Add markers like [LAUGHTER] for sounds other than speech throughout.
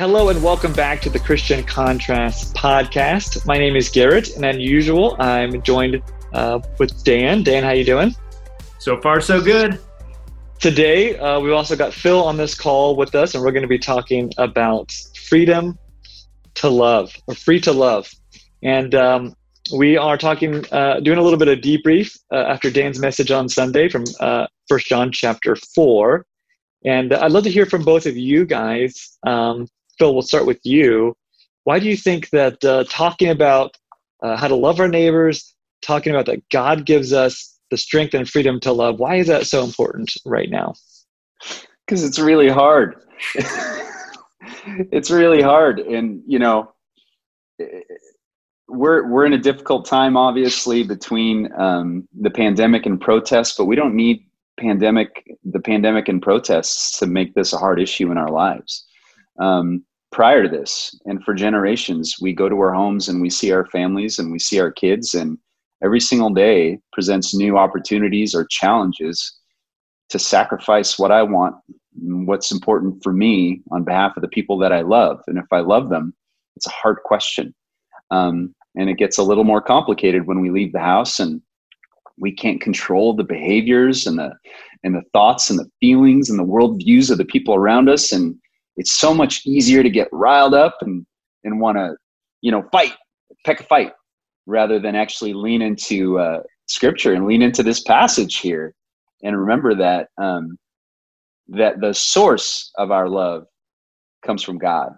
Hello and welcome back to the Christian Contrast podcast. My name is Garrett, and as usual, I'm joined uh, with Dan. Dan, how are you doing? So far, so good. Today, uh, we've also got Phil on this call with us, and we're going to be talking about freedom to love, or free to love. And um, we are talking, uh, doing a little bit of debrief uh, after Dan's message on Sunday from uh, First John chapter four. And I'd love to hear from both of you guys. Um, Phil, we'll start with you. Why do you think that uh, talking about uh, how to love our neighbors, talking about that God gives us the strength and freedom to love, why is that so important right now? Because it's really hard. [LAUGHS] it's really hard. And, you know, we're, we're in a difficult time, obviously, between um, the pandemic and protests, but we don't need pandemic the pandemic and protests to make this a hard issue in our lives um, prior to this. And for generations we go to our homes and we see our families and we see our kids and every single day presents new opportunities or challenges to sacrifice what i want what's important for me on behalf of the people that i love. And if i love them it's a hard question. Um, and it gets a little more complicated when we leave the house and we can't control the behaviors and the and the thoughts and the feelings and the worldviews of the people around us. And it's so much easier to get riled up and and want to you know fight pick a fight rather than actually lean into uh, scripture and lean into this passage here and remember that um, that the source of our love comes from god.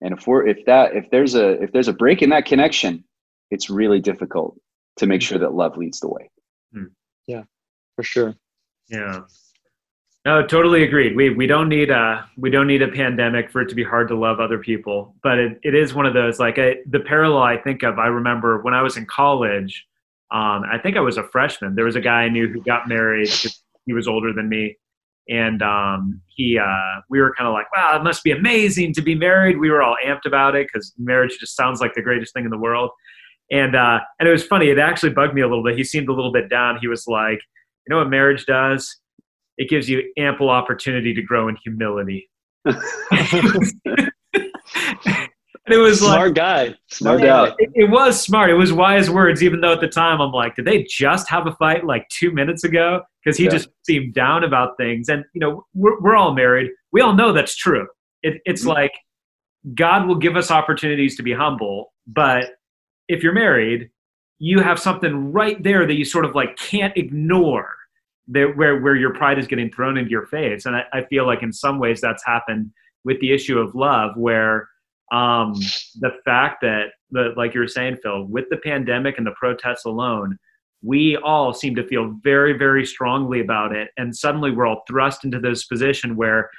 And if we're if that if there's a if there's a break in that connection it's really difficult to make sure that love leads the way. Hmm. yeah for sure. Yeah no, totally agreed. We we don't need a we don't need a pandemic for it to be hard to love other people. But it, it is one of those like I, the parallel I think of. I remember when I was in college. Um, I think I was a freshman. There was a guy I knew who got married. He was older than me, and um, he uh, we were kind of like, wow, it must be amazing to be married. We were all amped about it because marriage just sounds like the greatest thing in the world. And uh, and it was funny. It actually bugged me a little bit. He seemed a little bit down. He was like, you know what marriage does? It gives you ample opportunity to grow in humility. [LAUGHS] and it was smart like, guy, smart guy. It, it, was smart. It was wise words, even though at the time I'm like, did they just have a fight like two minutes ago? Because he yeah. just seemed down about things. And you know, we're, we're all married. We all know that's true. It, it's mm-hmm. like God will give us opportunities to be humble, but if you're married, you have something right there that you sort of like can't ignore where where your pride is getting thrown into your face. And I, I feel like in some ways that's happened with the issue of love, where um, the fact that the like you were saying, Phil, with the pandemic and the protests alone, we all seem to feel very, very strongly about it. And suddenly we're all thrust into this position where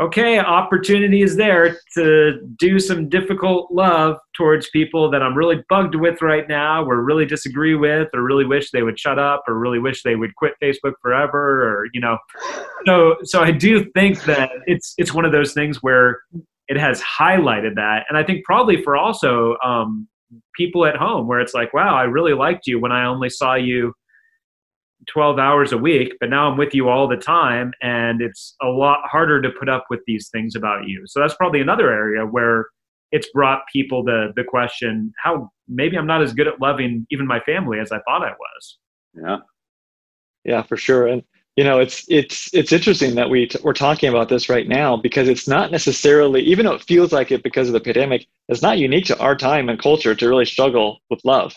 okay, opportunity is there to do some difficult love towards people that I'm really bugged with right now, or really disagree with, or really wish they would shut up, or really wish they would quit Facebook forever, or you know. So, so I do think that it's it's one of those things where it has highlighted that, and I think probably for also um, people at home, where it's like, wow, I really liked you when I only saw you 12 hours a week, but now I'm with you all the time, and it's a lot harder to put up with these things about you. So that's probably another area where it's brought people the the question how maybe I'm not as good at loving even my family as I thought I was. Yeah, yeah, for sure. And you know, it's it's it's interesting that we t- we're talking about this right now because it's not necessarily even though it feels like it because of the pandemic, it's not unique to our time and culture to really struggle with love.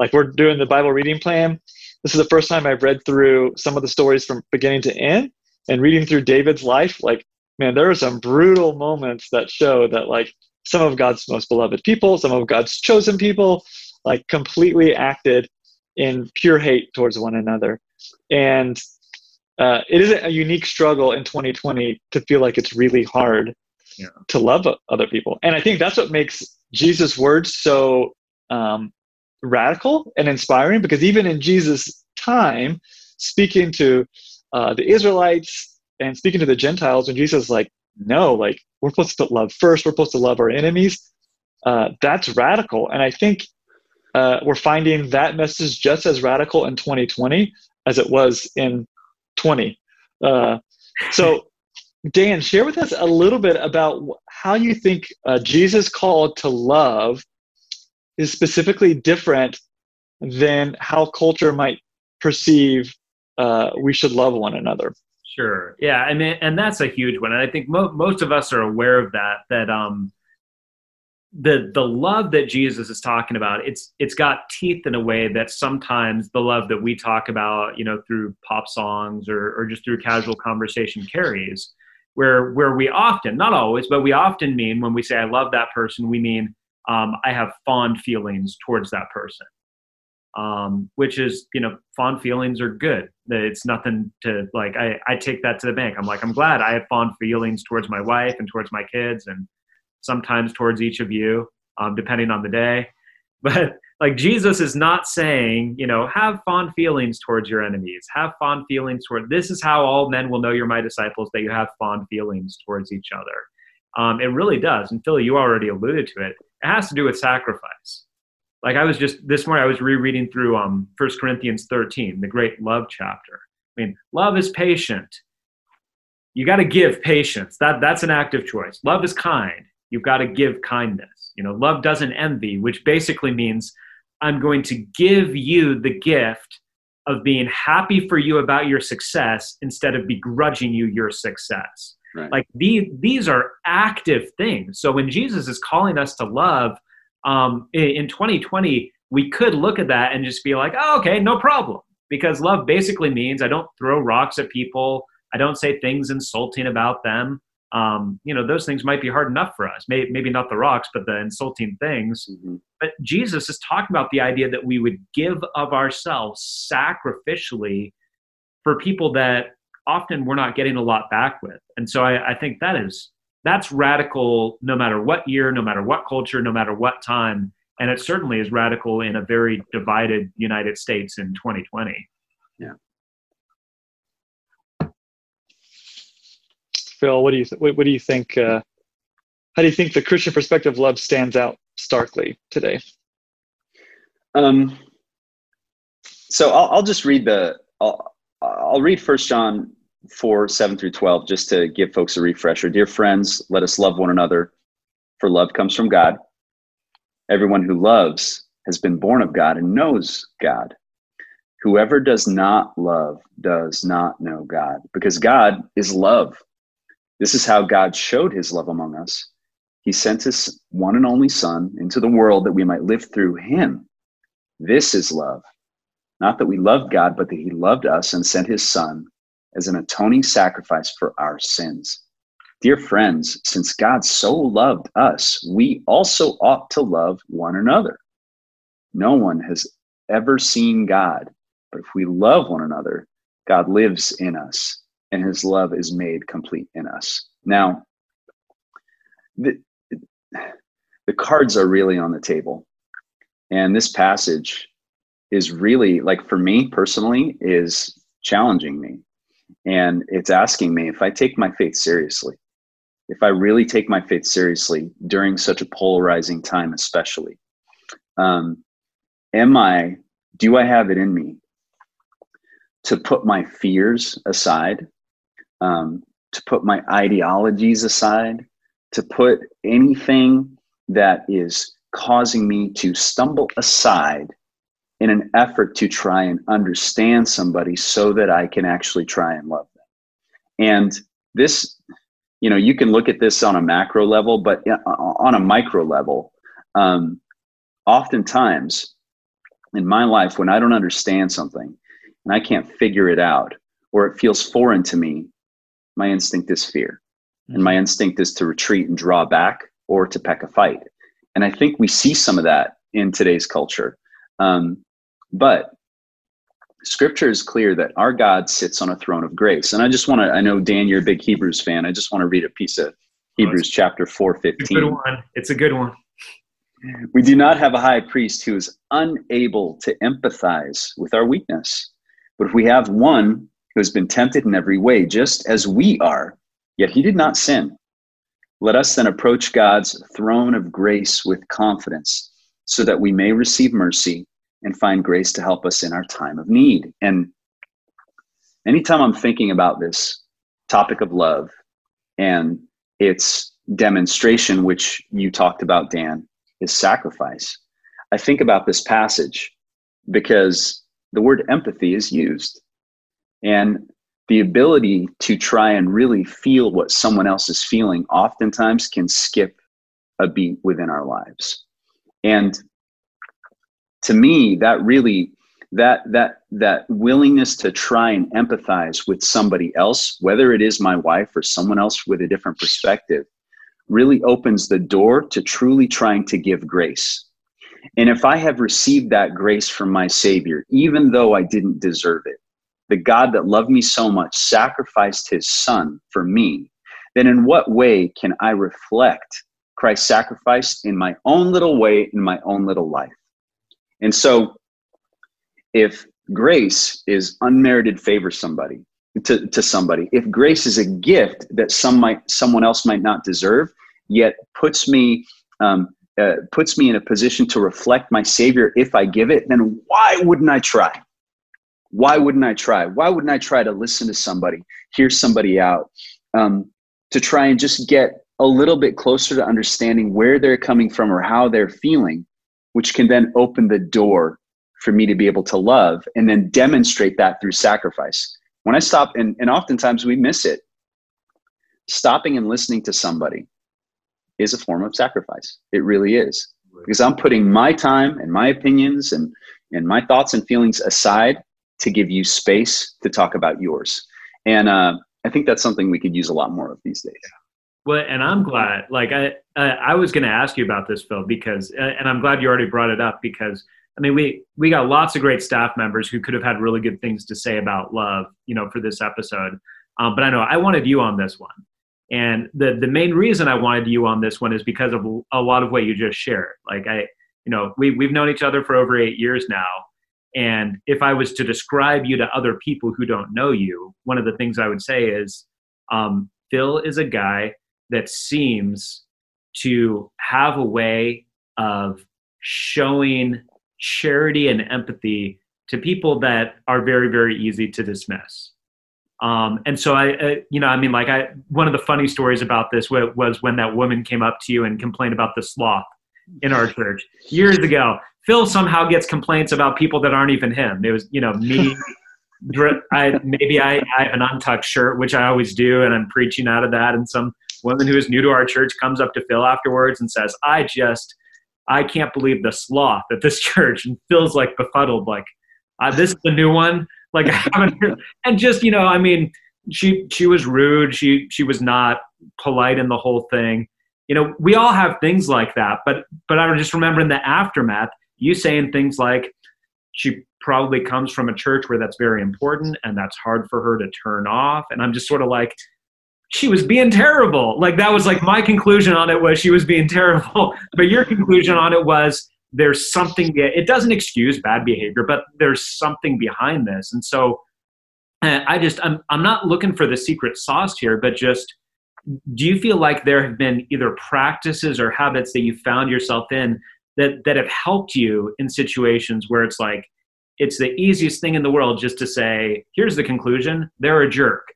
Like we're doing the Bible reading plan this is the first time I've read through some of the stories from beginning to end and reading through David's life. Like, man, there are some brutal moments that show that, like, some of God's most beloved people, some of God's chosen people, like, completely acted in pure hate towards one another. And uh, it is a unique struggle in 2020 to feel like it's really hard yeah. to love other people. And I think that's what makes Jesus' words so um, radical and inspiring because even in Jesus' time, speaking to uh, the Israelites and speaking to the Gentiles, when Jesus is like, no, like we're supposed to love first, we're supposed to love our enemies, uh, that's radical. And I think uh, we're finding that message just as radical in 2020 as it was in 20. Uh, so Dan, share with us a little bit about how you think uh, Jesus' call to love is specifically different than how culture might perceive uh, we should love one another. Sure. Yeah. I mean, and that's a huge one. And I think mo- most of us are aware of that. That um, the the love that Jesus is talking about, it's it's got teeth in a way that sometimes the love that we talk about, you know, through pop songs or or just through casual conversation carries. Where where we often, not always, but we often mean when we say I love that person, we mean um, I have fond feelings towards that person. Um, which is you know fond feelings are good. It's nothing to like I, I take that to the bank. I'm like i'm glad i have fond feelings towards my wife and towards my kids and sometimes towards each of you um, depending on the day. [LAUGHS] But like jesus is not saying you know have fond feelings towards your enemies. Have fond feelings toward this is how all men will know you're my disciples that you have fond feelings towards each other. Um, it really does. And philly you already alluded to it it has to do with sacrifice like I was just this morning I was rereading through um First Corinthians 13, the great love chapter. I mean, love is patient. You got to give patience. That that's an active choice. Love is kind. You've got to give kindness. You know, love doesn't envy, which basically means I'm going to give you the gift of being happy for you about your success instead of begrudging you your success. Right. Like these these are active things. So when Jesus is calling us to love, um, in 2020 we could look at that and just be like oh, okay no problem because love basically means i don't throw rocks at people i don't say things insulting about them um, you know those things might be hard enough for us maybe, maybe not the rocks but the insulting things mm-hmm. but jesus is talking about the idea that we would give of ourselves sacrificially for people that often we're not getting a lot back with and so I, I think that is that's radical no matter what year, no matter what culture, no matter what time. And it certainly is radical in a very divided United States in 2020. Yeah. Phil, what do you th- what, what, do you think? Uh, how do you think the Christian perspective of love stands out starkly today? Um, so I'll, I'll just read the I'll, I'll read First John 4 7 through 12, just to give folks a refresher. Dear friends, let us love one another, for love comes from God. Everyone who loves has been born of God and knows God. Whoever does not love does not know God, because God is love. This is how God showed his love among us. He sent his one and only Son into the world that we might live through him. This is love. Not that we loved God, but that he loved us and sent his Son as an atoning sacrifice for our sins. Dear friends, since God so loved us, we also ought to love one another. No one has ever seen God, but if we love one another, God lives in us and his love is made complete in us. Now, the, the cards are really on the table. And this passage is really, like for me personally, is challenging me and it's asking me if I take my faith seriously, if I really take my faith seriously during such a polarizing time, especially, um, am I, do I have it in me to put my fears aside, um, to put my ideologies aside, to put anything that is causing me to stumble aside in an effort to try and understand somebody so that I can actually try and love them. And this, you know, you can look at this on a macro level, but on a micro level, um, oftentimes in my life, when I don't understand something and I can't figure it out or it feels foreign to me, my instinct is fear. And my mm-hmm. instinct is to retreat and draw back or to pick a fight. And I think we see some of that in today's culture. Um, but scripture is clear that our God sits on a throne of grace. And I just want to, I know, Dan, you're a big Hebrews fan. I just want to read a piece of Hebrews chapter 4 15. It's a good one. It's a good one. We do not have a high priest who is unable to empathize with our weakness. But if we have one who has been tempted in every way, just as we are, yet he did not sin, let us then approach God's throne of grace with confidence so that we may receive mercy and find grace to help us in our time of need. And anytime I'm thinking about this topic of love, and its demonstration, which you talked about, Dan, is sacrifice. I think about this passage because the word empathy is used. And the ability to try and really feel what someone else is feeling oftentimes can skip a beat within our lives. And to me, that really that that that willingness to try and empathize with somebody else, whether it is my wife or someone else with a different perspective, really opens the door to truly trying to give grace. And if I have received that grace from my Savior, even though I didn't deserve it, the God that loved me so much sacrificed his son for me, then in what way can I reflect Christ's sacrifice in my own little way, in my own little life? And so, if grace is unmerited favor somebody to, to somebody, if grace is a gift that some might someone else might not deserve, yet puts me um, uh, puts me in a position to reflect my Savior if I give it, then why wouldn't I try? Why wouldn't I try? Why wouldn't I try to listen to somebody, hear somebody out, um, to try and just get a little bit closer to understanding where they're coming from or how they're feeling, which can then open the door for me to be able to love and then demonstrate that through sacrifice. When I stop, and, and oftentimes we miss it, stopping and listening to somebody is a form of sacrifice. It really is. Because I'm putting my time and my opinions and, and my thoughts and feelings aside to give you space to talk about yours. And uh, I think that's something we could use a lot more of these days. Well, and I'm glad. Like I, uh, I was going to ask you about this, Phil, because, uh, and I'm glad you already brought it up because I mean, we we got lots of great staff members who could have had really good things to say about love, you know, for this episode. Um, but I know I wanted you on this one, and the the main reason I wanted you on this one is because of a lot of what you just shared. Like I, you know, we we've known each other for over eight years now, and if I was to describe you to other people who don't know you, one of the things I would say is um, Phil is a guy that seems to have a way of showing charity and empathy to people that are very, very easy to dismiss. Um, and so I, uh, you know, I mean, like I, one of the funny stories about this was when that woman came up to you and complained about the sloth in our church years ago. Phil somehow gets complaints about people that aren't even him. It was, you know, me. [LAUGHS] I maybe I, I have an untucked shirt, which I always do, and I'm preaching out of that. And some woman who is new to our church comes up to Phil afterwards and says, "I just, I can't believe the sloth at this [LAUGHS] church," and Phil's like befuddled, like, uh, "This is the new one." Like [LAUGHS] I haven't, heard. and just you know, I mean, she she was rude. She she was not polite in the whole thing. You know, we all have things like that, but but I just remember in the aftermath you saying things like she probably comes from a church where that's very important and that's hard for her to turn off and i'm just sort of like she was being terrible. Like that was like my conclusion on it was she was being terrible. [LAUGHS] But your conclusion on it was there's something it doesn't excuse bad behavior but there's something behind this. And so uh, i just i'm, I'm not looking for the secret sauce here but just do you feel like there have been either practices or habits that you found yourself in that that have helped you in situations where it's like it's the easiest thing in the world just to say here's the conclusion. They're a jerk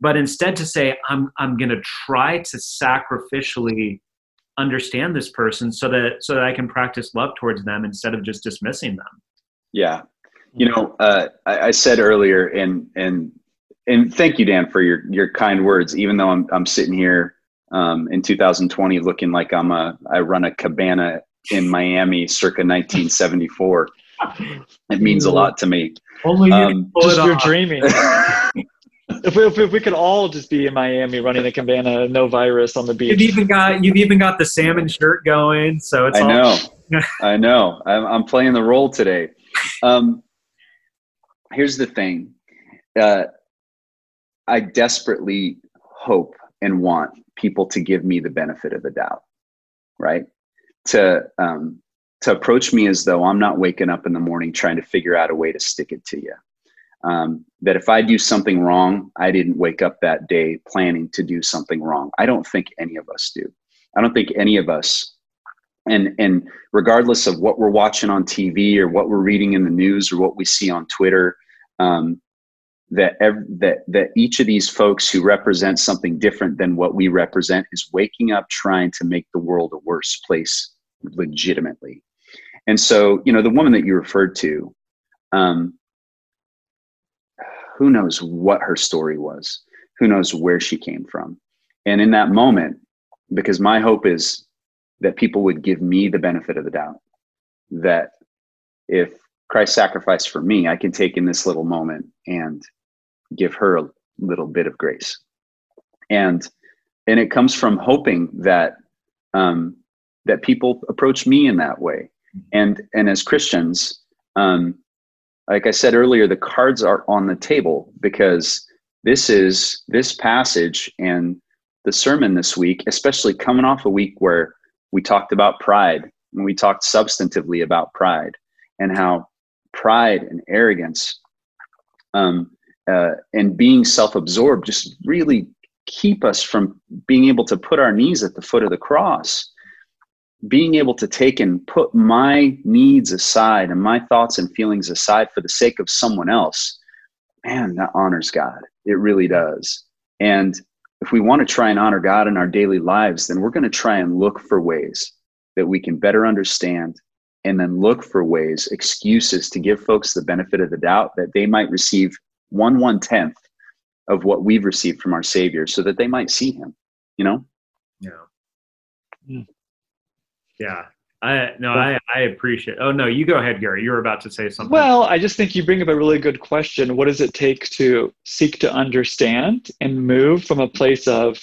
but instead to say i'm i'm going to try to sacrificially understand this person so that so that i can practice love towards them instead of just dismissing them yeah you know uh, I, I said earlier and and and thank you dan for your your kind words even though i'm i'm sitting here um, in 2020 looking like i'm a i run a cabana in Miami circa 1974. It means a lot to me. [LAUGHS] Only you um, just you're dreaming. [LAUGHS] if, we, if, we could all just be in Miami running a cabana, no virus on the beach. You've even got you've even got the salmon shirt going, so it's. I know, [LAUGHS] I know. I'm, I'm playing the role today. Um, here's the thing. Uh, I desperately hope and want people to give me the benefit of the doubt, right? to um, to approach me as though I'm not waking up in the morning trying to figure out a way to stick it to you. Um, that if I do something wrong, I didn't wake up that day planning to do something wrong. I don't think any of us do. I don't think any of us, and and regardless of what we're watching on TV or what we're reading in the news or what we see on Twitter, um, that ev- that that each of these folks who represent something different than what we represent is waking up trying to make the world a worse place legitimately and so you know the woman that you referred to um, who knows what her story was? Who knows where she came from? And in that moment because my hope is that people would give me the benefit of the doubt that if christ sacrificed for me i can take in this little moment and give her a little bit of grace. And and it comes from hoping that um, that people approach me in that way. And and as christians um, like i said earlier the cards are on the table because this is this passage and the sermon this week especially coming off a week where we talked about pride and we talked substantively about pride and how pride and arrogance um, uh, and being self-absorbed just really keep us from being able to put our knees at the foot of the cross being able to take and put my needs aside and my thoughts and feelings aside for the sake of someone else man that honors god it really does and if we want to try and honor god in our daily lives then we're going to try and look for ways that we can better understand and then look for ways excuses to give folks the benefit of the doubt that they might receive one one tenth of what we've received from our Savior, so that they might see Him. You know. Yeah. Hmm. Yeah. I no, I, I appreciate. Oh no, you go ahead, Gary. You were about to say something. Well, I just think you bring up a really good question. What does it take to seek to understand and move from a place of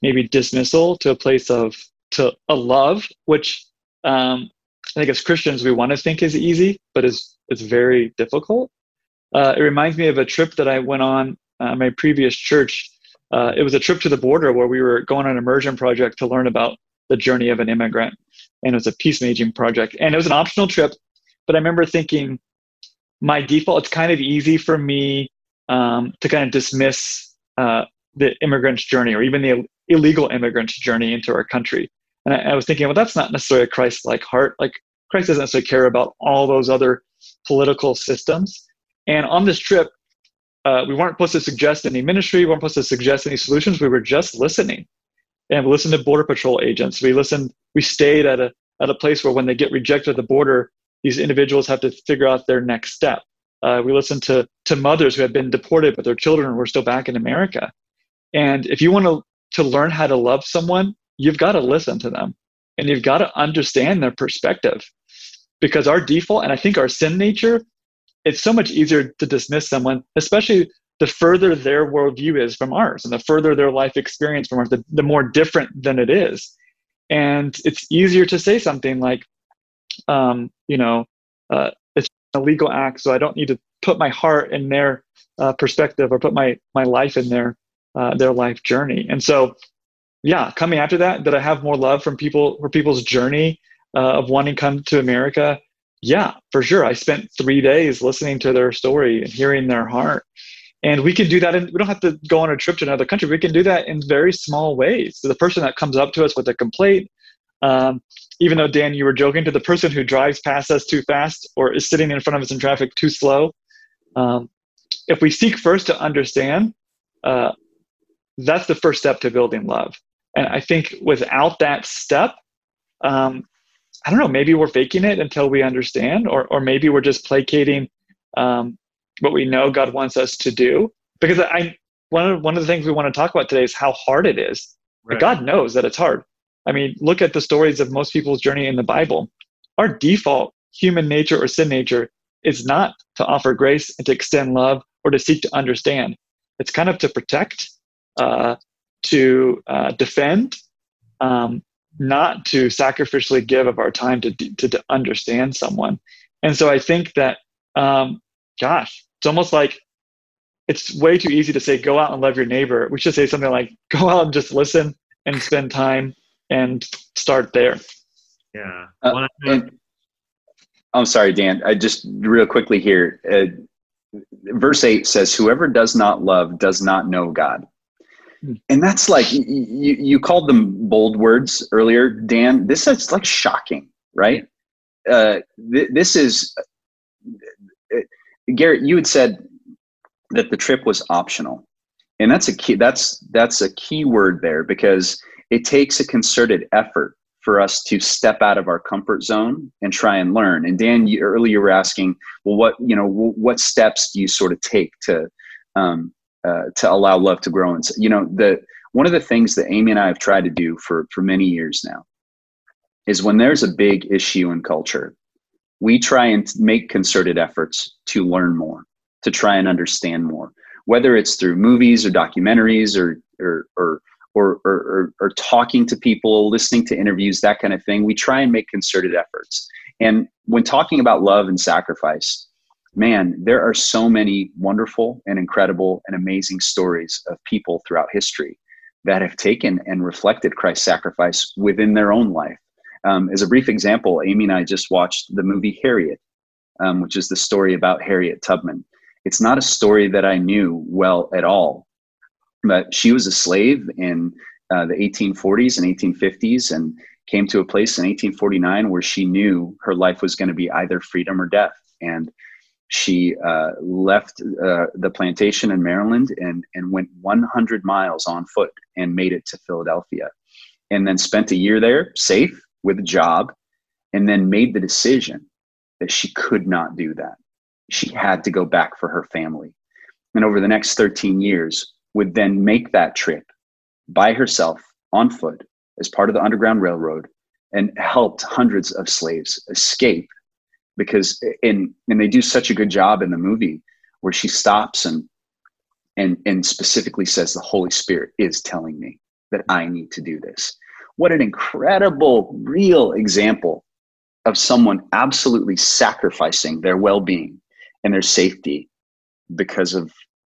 maybe dismissal to a place of to a love, which um, I think as Christians we want to think is easy, but is is very difficult. Uh, it reminds me of a trip that I went on uh, my previous church. Uh, it was a trip to the border where we were going on an immersion project to learn about the journey of an immigrant. And it was a peacemaking project. And it was an optional trip. But I remember thinking, my default, it's kind of easy for me um, to kind of dismiss uh, the immigrant's journey or even the illegal immigrant's journey into our country. And I, I was thinking, well, that's not necessarily a Christ like heart. Like, Christ doesn't necessarily care about all those other political systems. And on this trip, uh, we weren't supposed to suggest any ministry, we weren't supposed to suggest any solutions. We were just listening. And we listened to Border Patrol agents. We listened, we stayed at a, at a place where when they get rejected at the border, these individuals have to figure out their next step. Uh, we listened to, to mothers who had been deported, but their children were still back in America. And if you want to, to learn how to love someone, you've got to listen to them and you've got to understand their perspective. Because our default, and I think our sin nature, it's so much easier to dismiss someone, especially the further their worldview is from ours and the further their life experience from ours, the, the more different than it is. And it's easier to say something like, um, you know, uh, it's a legal act, so I don't need to put my heart in their uh, perspective or put my my life in their uh, their life journey. And so, yeah, coming after that, did I have more love from people for people's journey uh, of wanting to come to America? yeah, for sure. I spent three days listening to their story and hearing their heart. And we can do that. And we don't have to go on a trip to another country. We can do that in very small ways. So the person that comes up to us with a complaint, um, even though Dan, you were joking, to the person who drives past us too fast or is sitting in front of us in traffic too slow, um, if we seek first to understand, uh, that's the first step to building love. And I think without that step, um, I don't know, maybe we're faking it until we understand, or, or maybe we're just placating um, what we know God wants us to do. Because I, one of, one of the things we want to talk about today is how hard it is. Right. God knows that it's hard. I mean, look at the stories of most people's journey in the Bible. Our default human nature or sin nature is not to offer grace and to extend love or to seek to understand. It's kind of to protect, uh, to uh, defend, um, not to sacrificially give of our time to, to, to understand someone. And so I think that, um, gosh, it's almost like it's way too easy to say, go out and love your neighbor. We should say something like, [LAUGHS] go out and just listen and spend time and start there. Yeah. Uh, and, I'm sorry, Dan. I just real quickly here. Uh, verse 8 says, Whoever does not love does not know God and that's like you, you called them bold words earlier dan this is like shocking right uh, th- this is uh, garrett you had said that the trip was optional. And that's a key that's that's a key word there because it takes a concerted effort for us to step out of our comfort zone and try and learn. And Dan, you, earlier you were asking, well, what you know, what steps do you sort of take to um, uh, to allow love to grow? And you know, the one of the things that Amy and I have tried to do for for many years now is when there's a big issue in culture, we try and make concerted efforts to learn more, to try and understand more, whether it's through movies or documentaries or or or or, or, or, talking to people, listening to interviews, that kind of thing. We try and make concerted efforts. And when talking about love and sacrifice, man, there are so many wonderful and incredible and amazing stories of people throughout history that have taken and reflected Christ's sacrifice within their own life. Um, as a brief example, Amy and I just watched the movie Harriet, um, which is the story about Harriet Tubman. It's not a story that I knew well at all, but she was a slave in uh, the 1840s and 1850s and came to a place in 1849 where she knew her life was going to be either freedom or death. And she uh, left uh, the plantation in Maryland and, and went 100 miles on foot and made it to Philadelphia. And then spent a year there, safe with a job, and then made the decision that she could not do that. She had to go back for her family. And over the next 13 years, would then make that trip by herself on foot as part of the Underground Railroad and helped hundreds of slaves escape because in and they do such a good job in the movie where she stops and and and specifically says the Holy Spirit is telling me that I need to do this. What an incredible real example of someone absolutely sacrificing their well-being and their safety because of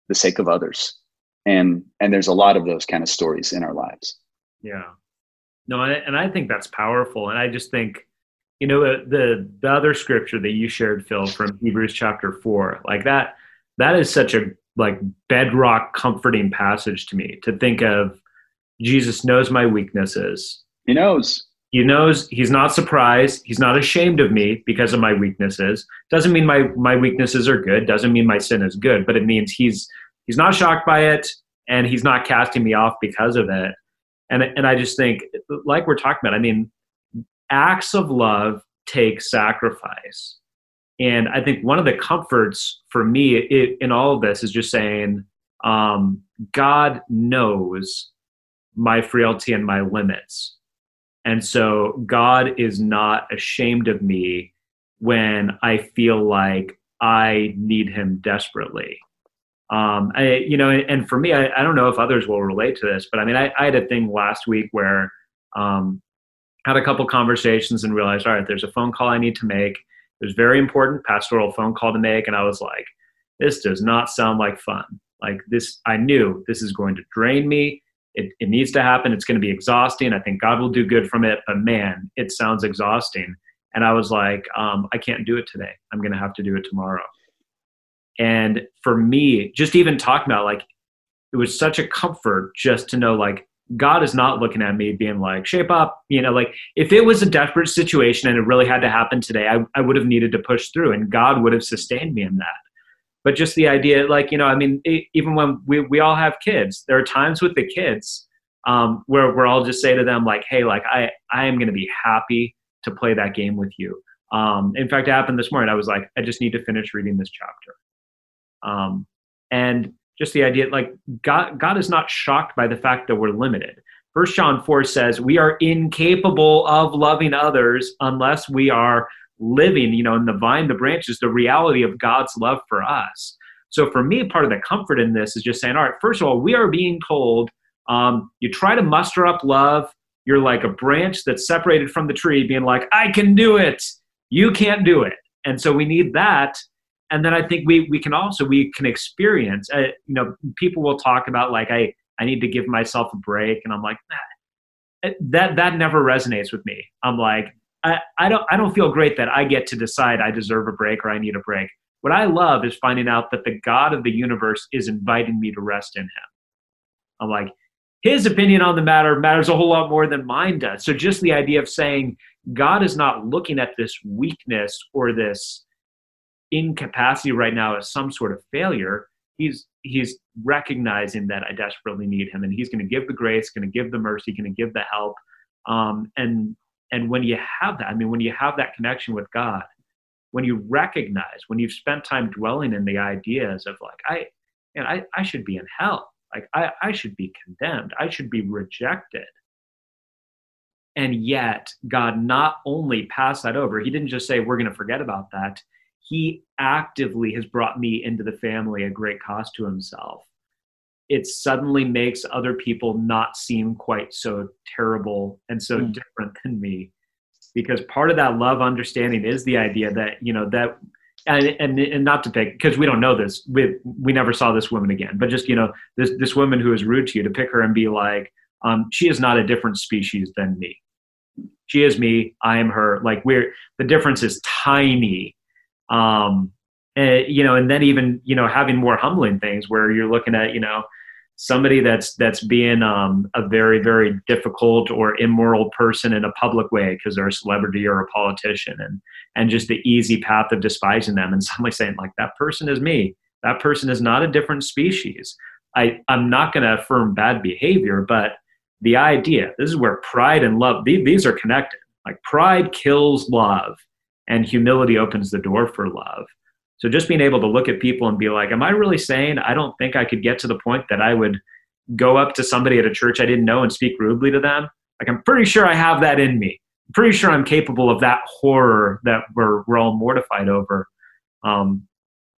the sake of others. And and there's a lot of those kind of stories in our lives. Yeah. No and i think that's powerful. And i just think you know the the other scripture that you shared phil from hebrews chapter 4 like that that is such a like bedrock comforting passage to me to think of jesus knows my weaknesses. He knows. He knows he's not surprised. He's not ashamed of me because of my weaknesses. Doesn't mean my my weaknesses are good. Doesn't mean my sin is good but it means he's he's not shocked by it and he's not casting me off because of it. And and i just think like we're talking about i mean acts of love take sacrifice. And i think one of the comforts for me it, in all of this is just saying um, god knows my frailty and my limits and so god is not ashamed of me when i feel like i need him desperately um, I, you know, and for me, I, I, don't know if others will relate to this, but I mean, I, I had a thing last week where um, had a couple conversations and realized, all right, there's a phone call I need to make. There's very important pastoral phone call to make, and I was like, this does not sound like fun. Like this, I knew this is going to drain me. It, it needs to happen. It's going to be exhausting. I think God will do good from it, but man, it sounds exhausting. And I was like, um, I can't do it today. I'm going to have to do it tomorrow. And for me, just even talking about like, it was such a comfort just to know like God is not looking at me being like, shape up, you know, like if it was a desperate situation and it really had to happen today, I, I would have needed to push through and God would have sustained me in that. But just the idea, like, you know, I mean, even when we, we all have kids, there are times with the kids um, where, where I'll just say to them, like, hey, like, I, I am going to be happy to play that game with you. Um, in fact, it happened this morning. I was like, I just need to finish reading this chapter. Um, and just the idea like God, God is not shocked by the fact that we're limited. First John 4 says we are incapable of loving others unless we are living, you know, in the vine, the branches, the reality of God's love for us. So for me, part of the comfort in this is just saying, all right, first of all, we are being told um, you try to muster up love. You're like a branch that's separated from the tree, being like, I can do it. You can't do it. And so we need that and then I think we we can also we can experience. Uh, you know, people will talk about like I I need to give myself a break, and I'm like nah, that that never resonates with me. I'm like I, don't I don't feel great that I get to decide I deserve a break or I need a break. What I love is finding out that the God of the universe is inviting me to rest in Him. I'm like his opinion on the matter matters a whole lot more than mine does. So just the idea of saying God is not looking at this weakness or this incapacity right now as some sort of failure. he's he's recognizing that I desperately need him, and he's going to give the grace, going to give the mercy, going to give the help. Um, and and when you have that, I mean, when you have that connection with God, when you recognize, when you've spent time dwelling in the ideas of like, I, and I, I should be in hell, like I, I should be condemned, I should be rejected. And yet, God not only passed that over, He didn't just say, We're going to forget about that he actively has brought me into the family at great cost to himself. It suddenly makes other people not seem quite so terrible and so mm. different than me. Because part of that love understanding is the idea that, you know, that and, and, and not to pick because we don't know this we, we never saw this woman again but just you know this this woman who is rude to you to pick her and be like um, she is not a different species than me she is me i am her like we're the difference is tiny um, and, you know, and then even you know having more humbling things where you're looking at you know somebody that's that's being um, a very very difficult or immoral person in a public way because they're a celebrity or a politician and and just the easy path of despising them. And somebody saying like that person is me. That person is not a different species. I i'm not going to affirm bad behavior but the idea this is where pride and love these, these are connected. Like pride kills love and humility opens the door for love so just being able to look at people and be like am i really saying i don't think i could get to the point that i would go up to somebody at a church i didn't know and speak rudely to them. Like i'm pretty sure i have that in me. I'm pretty sure i'm capable of that horror that we're, we're all mortified over. Um,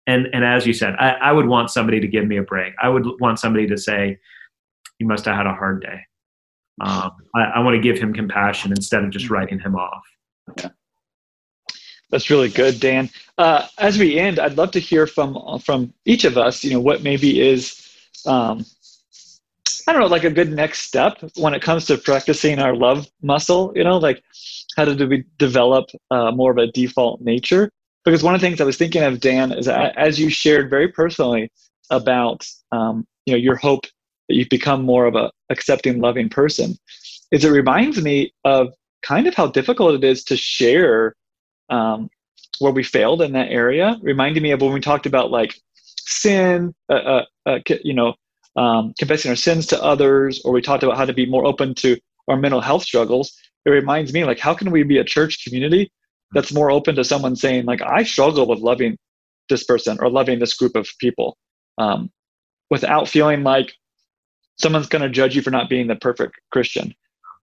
and and as you said I, I would want somebody to give me a break. I would want somebody to say you must have had a hard day. Um, I, I want to give him compassion instead of just writing him off. Yeah. That's really good, Dan. Uh, as we end, I'd love to hear from from each of us. You know, what maybe is, um, I don't know, like a good next step when it comes to practicing our love muscle. You know, like how do we develop uh, more of a default nature? Because one of the things I was thinking of, Dan, is as you shared very personally about um, you know your hope that you've become more of a accepting, loving person, is it reminds me of kind of how difficult it is to share um, where we failed in that area reminded me of when we talked about like sin uh, uh, uh, you know um, confessing our sins to others or we talked about how to be more open to our mental health struggles it reminds me like how can we be a church community that's more open to someone saying like i struggle with loving this person or loving this group of people um, without feeling like someone's going to judge you for not being the perfect christian?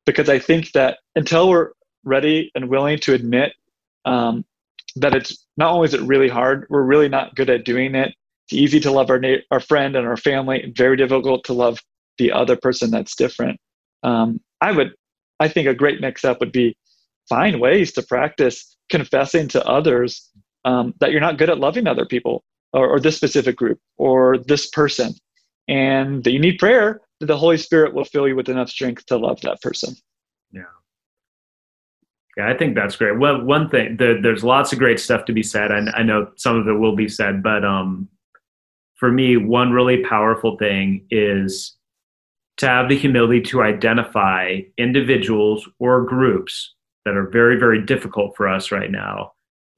Because i think that until we're ready and willing to admit um, that it's not is it really hard, we're really not good at doing it. It's easy to love our na- our friend and our family, very difficult to love the other person that's different. Um, I would, I think a great next step would be find ways to practice confessing to others um, that you're not good at loving other people or, or this specific group or this person, and that you need prayer. That the Holy Spirit will fill you with enough strength to love that person. Yeah. Yeah, I think that's great. Well, one thing, the, there's lots of great stuff to be said. I, I know some of it will be said, but um, for me, one really powerful thing is to have the humility to identify individuals or groups that are very, very difficult for us right now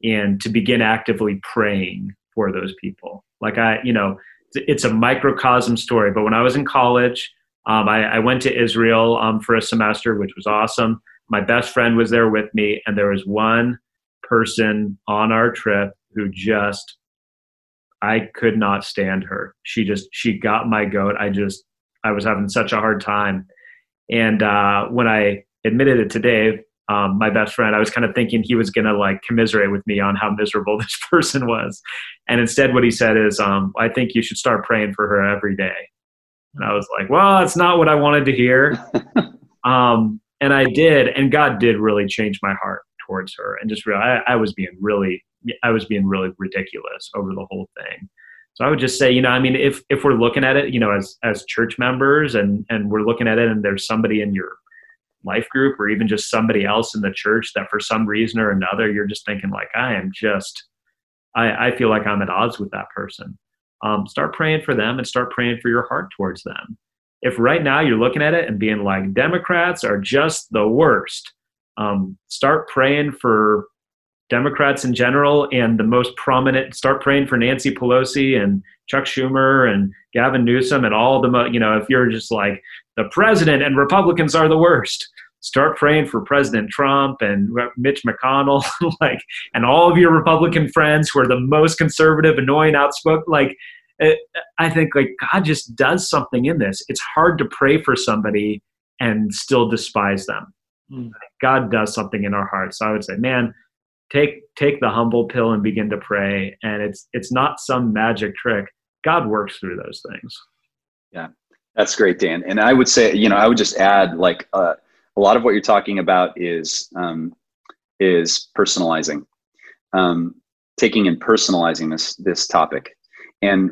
and to begin actively praying for those people. Like I, you know, it's a microcosm story, but when I was in college, um, I, I, went to Israel um, for a semester, which was awesome my best friend was there with me, and there was one person on our trip who just I could not stand her. She just she got my goat. I just I was having such a hard time. And uh, when I admitted it to Dave, um, my best friend, I was kind of thinking he was gonna like commiserate with me on how miserable [LAUGHS] this person was. And instead, what he said is, um, "I think you should start praying for her every day." And I was like, "Well, that's not what I wanted to hear." [LAUGHS] um, and I did, and God did really change my heart towards her, and just really, I, I was being really, I was being really ridiculous over the whole thing. So I would just say, you know, I mean, if if we're looking at it, you know, as as church members, and and we're looking at it, and there's somebody in your life group, or even just somebody else in the church that for some reason or another, you're just thinking like, I am just, I I feel like I'm at odds with that person. Um, start praying for them and start praying for your heart towards them if right now you're looking at it and being like democrats are just the worst um, start praying for democrats in general and the most prominent start praying for nancy pelosi and Chuck Schumer and Gavin Newsom and all the, you know, if you're just like the president and Republicans are the worst, start praying for President Trump and Mitch McConnell, [LAUGHS] like, and all of your Republican friends who are the most conservative, annoying, outspoken. Like, it, I think like God just does something in this. It's hard to pray for somebody and still despise them. Mm. God does something in our hearts. So I would say, man, take take the humble pill and begin to pray. And it's it's not some magic trick. God works through those things. Yeah, that's great, Dan. And I would say, you know, I would just add like uh, a lot of what you're talking about is um, is personalizing, um, taking and personalizing this this topic. And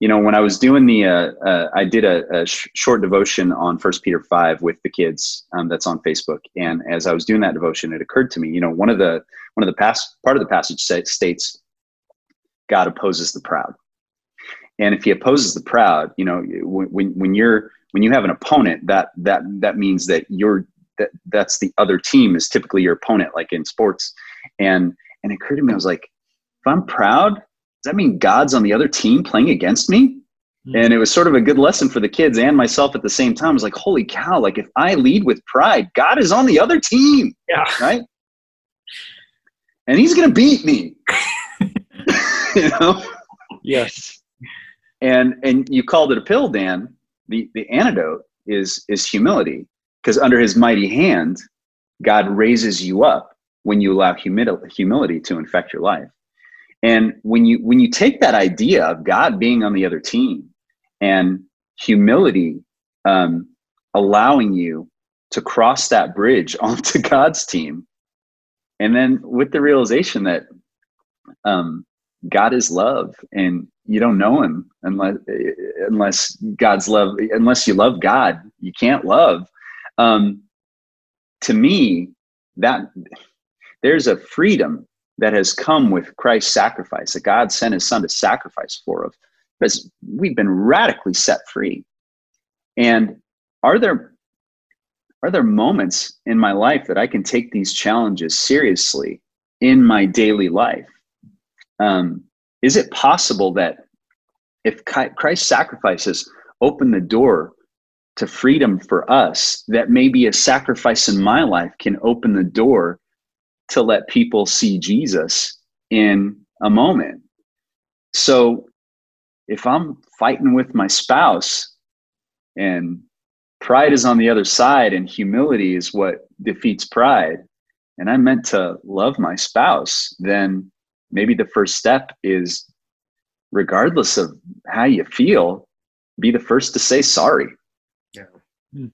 you know, when I was doing the, uh, uh, I did a, a sh- short devotion on First Peter five with the kids. Um, that's on Facebook. And as I was doing that devotion, it occurred to me, you know, one of the one of the past part of the passage states, God opposes the proud. And if He opposes the proud, you know, when when you're when you have an opponent, that that that means that you're that that's the other team is typically your opponent, like in sports. And and it occurred to me, I was like, if I'm proud, that mean God's on the other team playing against me? Mm-hmm. And it was sort of a good lesson for the kids and myself at the same time. I was like, holy cow, like if I lead with pride, God is on the other team. Yeah. Right. And he's going to beat me. [LAUGHS] [LAUGHS] you know? Yes. And, and you called it a pill, Dan. The, the antidote is, is humility because under his mighty hand, God raises you up when you allow humility, humility to infect your life. And when you when you take that idea of God being on the other team and humility um, allowing you to cross that bridge [LAUGHS] onto God's team, and then with the realization that um, God is love, and you don't know Him unless unless God's love unless you love God, you can't love. Um, to me, that there's a freedom that has come with Christ's sacrifice, that God sent his son to sacrifice for us, because we've been radically set free. And are there are there moments in my life that I can take these challenges seriously in my daily life? Um, is it possible that if Christ's sacrifices open the door to freedom for us, that maybe a sacrifice in my life can open the door to let people see Jesus in a moment. So if I'm fighting with my spouse and pride is on the other side and humility is what defeats pride, and I'm meant to love my spouse, then maybe the first step is regardless of how you feel, be the first to say sorry. Yeah. Hmm.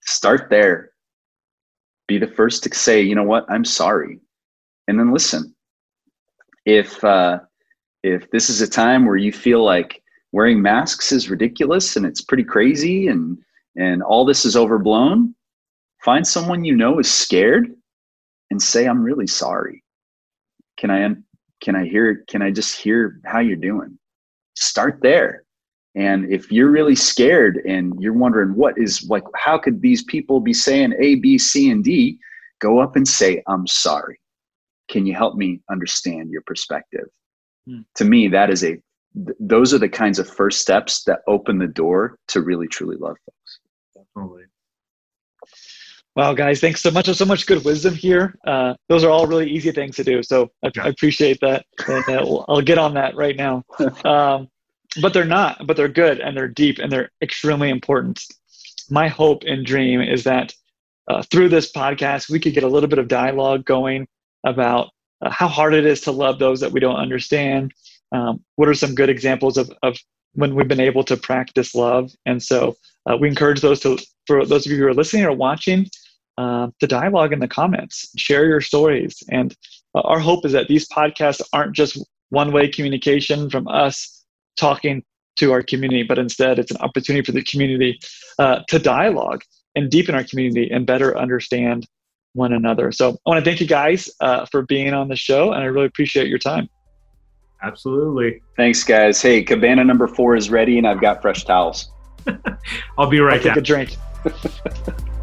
Start there be the first to say you know what? I'm sorry. And then listen. If uh, if this is a time where you feel like wearing masks is ridiculous and it's pretty crazy and and all this is overblown find someone you know is scared and say i'm really sorry. Can i can i hear can i just hear how you're doing? Start there and if you're really scared and you're wondering what is like, how could these people be saying A, B, C, and D? Go up and say, I'm sorry. Can you help me understand your perspective? Hmm. To me, that is a, th- those are the kinds of first steps that open the door to really, truly love folks. Definitely. Wow, guys, thanks so much. There's so much good wisdom here. Uh, those are all really easy things to do. So I, I appreciate that. And uh, [LAUGHS] I'll get on that right now. Um, but they're not but they're good and they're deep and they're extremely important. My hope and dream is that uh, through this podcast we could get a little bit of dialogue going about uh, how hard it is to love those that we don't understand. Um, what are some good examples of, of when we've been able to practice love? And so uh, we encourage those to for those of you who are listening or watching uh, to dialogue in the comments share your stories. And uh, our hope is that these podcasts aren't just one way communication from us talking to our community, but instead it's an opportunity for the community uh, to dialogue and deepen our community and better understand one another. So I want to thank you guys uh, for being on the show, and I really appreciate your time. Absolutely. Thanks, guys. Hey, cabana number four is ready, and I've got fresh towels. [LAUGHS] I'll be right I'll Take a drink. [LAUGHS]